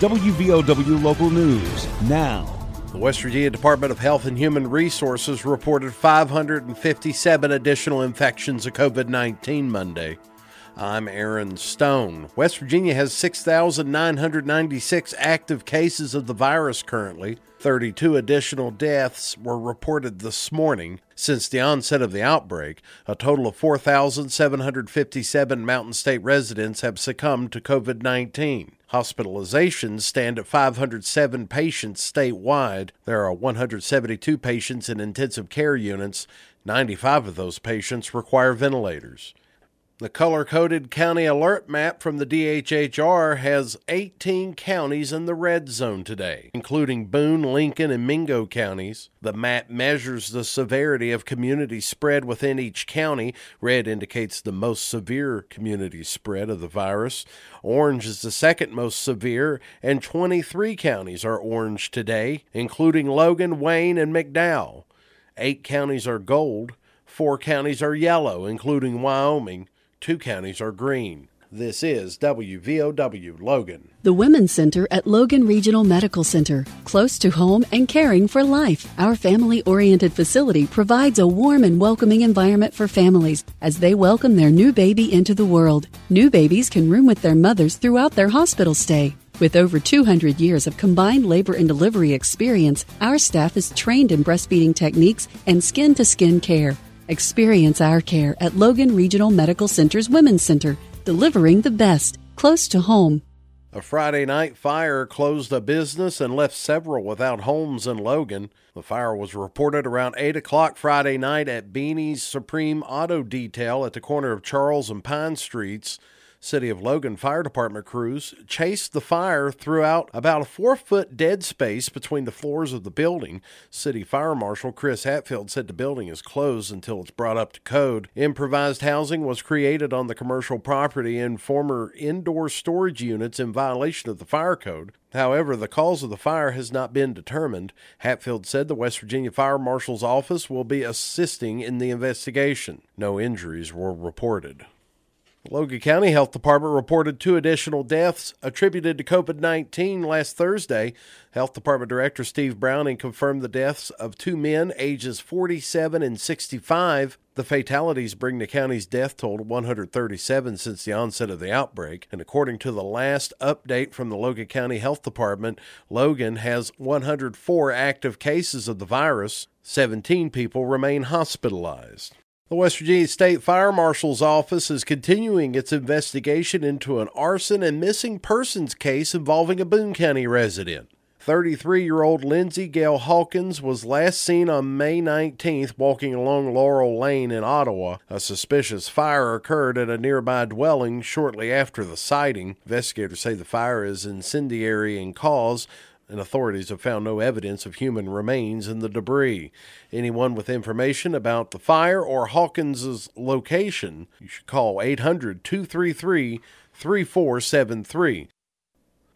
WVOW Local News now. The West Virginia Department of Health and Human Resources reported 557 additional infections of COVID 19 Monday. I'm Aaron Stone. West Virginia has 6,996 active cases of the virus currently. 32 additional deaths were reported this morning. Since the onset of the outbreak, a total of 4,757 Mountain State residents have succumbed to COVID 19. Hospitalizations stand at 507 patients statewide. There are 172 patients in intensive care units. 95 of those patients require ventilators. The color coded county alert map from the DHHR has 18 counties in the red zone today, including Boone, Lincoln, and Mingo counties. The map measures the severity of community spread within each county. Red indicates the most severe community spread of the virus. Orange is the second most severe, and 23 counties are orange today, including Logan, Wayne, and McDowell. Eight counties are gold. Four counties are yellow, including Wyoming. Two counties are green. This is WVOW Logan. The Women's Center at Logan Regional Medical Center. Close to home and caring for life. Our family oriented facility provides a warm and welcoming environment for families as they welcome their new baby into the world. New babies can room with their mothers throughout their hospital stay. With over 200 years of combined labor and delivery experience, our staff is trained in breastfeeding techniques and skin to skin care. Experience our care at Logan Regional Medical Center's Women's Center, delivering the best, close to home. A Friday night fire closed a business and left several without homes in Logan. The fire was reported around 8 o'clock Friday night at Beanie's Supreme Auto Detail at the corner of Charles and Pine Streets. City of Logan Fire Department crews chased the fire throughout about a four foot dead space between the floors of the building. City Fire Marshal Chris Hatfield said the building is closed until it's brought up to code. Improvised housing was created on the commercial property in former indoor storage units in violation of the fire code. However, the cause of the fire has not been determined. Hatfield said the West Virginia Fire Marshal's office will be assisting in the investigation. No injuries were reported. Logan County Health Department reported two additional deaths attributed to COVID 19 last Thursday. Health Department Director Steve Browning confirmed the deaths of two men ages 47 and 65. The fatalities bring the county's death toll to 137 since the onset of the outbreak. And according to the last update from the Logan County Health Department, Logan has 104 active cases of the virus. 17 people remain hospitalized. The West Virginia State Fire Marshal's Office is continuing its investigation into an arson and missing persons case involving a Boone County resident. 33 year old Lindsay Gale Hawkins was last seen on May 19th walking along Laurel Lane in Ottawa. A suspicious fire occurred at a nearby dwelling shortly after the sighting. Investigators say the fire is incendiary in cause and authorities have found no evidence of human remains in the debris. Anyone with information about the fire or Hawkins's location, you should call 800 233 3473.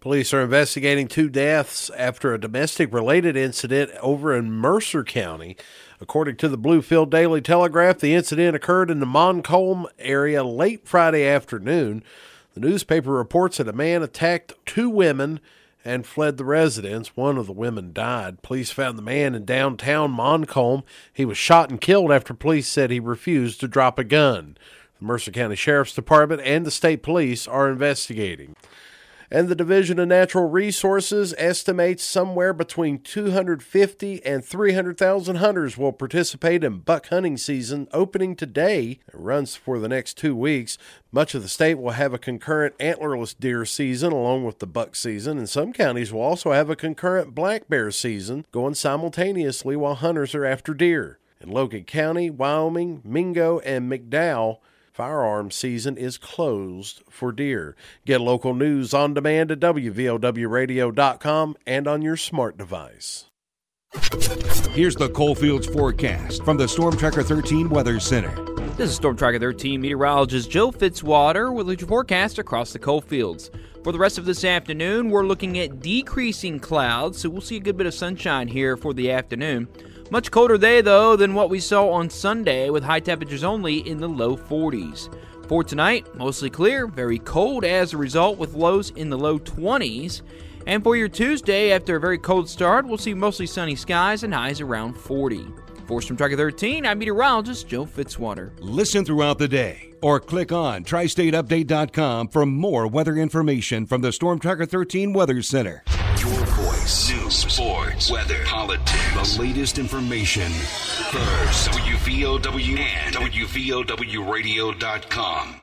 Police are investigating two deaths after a domestic related incident over in Mercer County. According to the Bluefield Daily Telegraph, the incident occurred in the Montcalm area late Friday afternoon. The newspaper reports that a man attacked two women and fled the residence. One of the women died. Police found the man in downtown Montcalm. He was shot and killed after police said he refused to drop a gun. The Mercer County Sheriff's Department and the state police are investigating and the Division of Natural Resources estimates somewhere between 250 and 300,000 hunters will participate in buck hunting season opening today. It runs for the next two weeks. Much of the state will have a concurrent antlerless deer season along with the buck season, and some counties will also have a concurrent black bear season going simultaneously while hunters are after deer. In Logan County, Wyoming, Mingo, and McDowell, Firearm season is closed for deer. Get local news on demand at WVOWradio.com and on your smart device. Here's the Coalfields forecast from the Storm Tracker 13 Weather Center. This is Storm Tracker 13 meteorologist Joe Fitzwater with your forecast across the Coalfields. For the rest of this afternoon, we're looking at decreasing clouds, so we'll see a good bit of sunshine here for the afternoon. Much colder day, though, than what we saw on Sunday, with high temperatures only in the low 40s. For tonight, mostly clear, very cold as a result, with lows in the low 20s. And for your Tuesday, after a very cold start, we'll see mostly sunny skies and highs around 40. For Storm Tracker 13, I'm meteorologist Joe Fitzwater. Listen throughout the day or click on tristateupdate.com for more weather information from the Storm Tracker 13 Weather Center. Voice. News, sports, weather, politics, the latest information. First, WVOW and WVOWradio.com.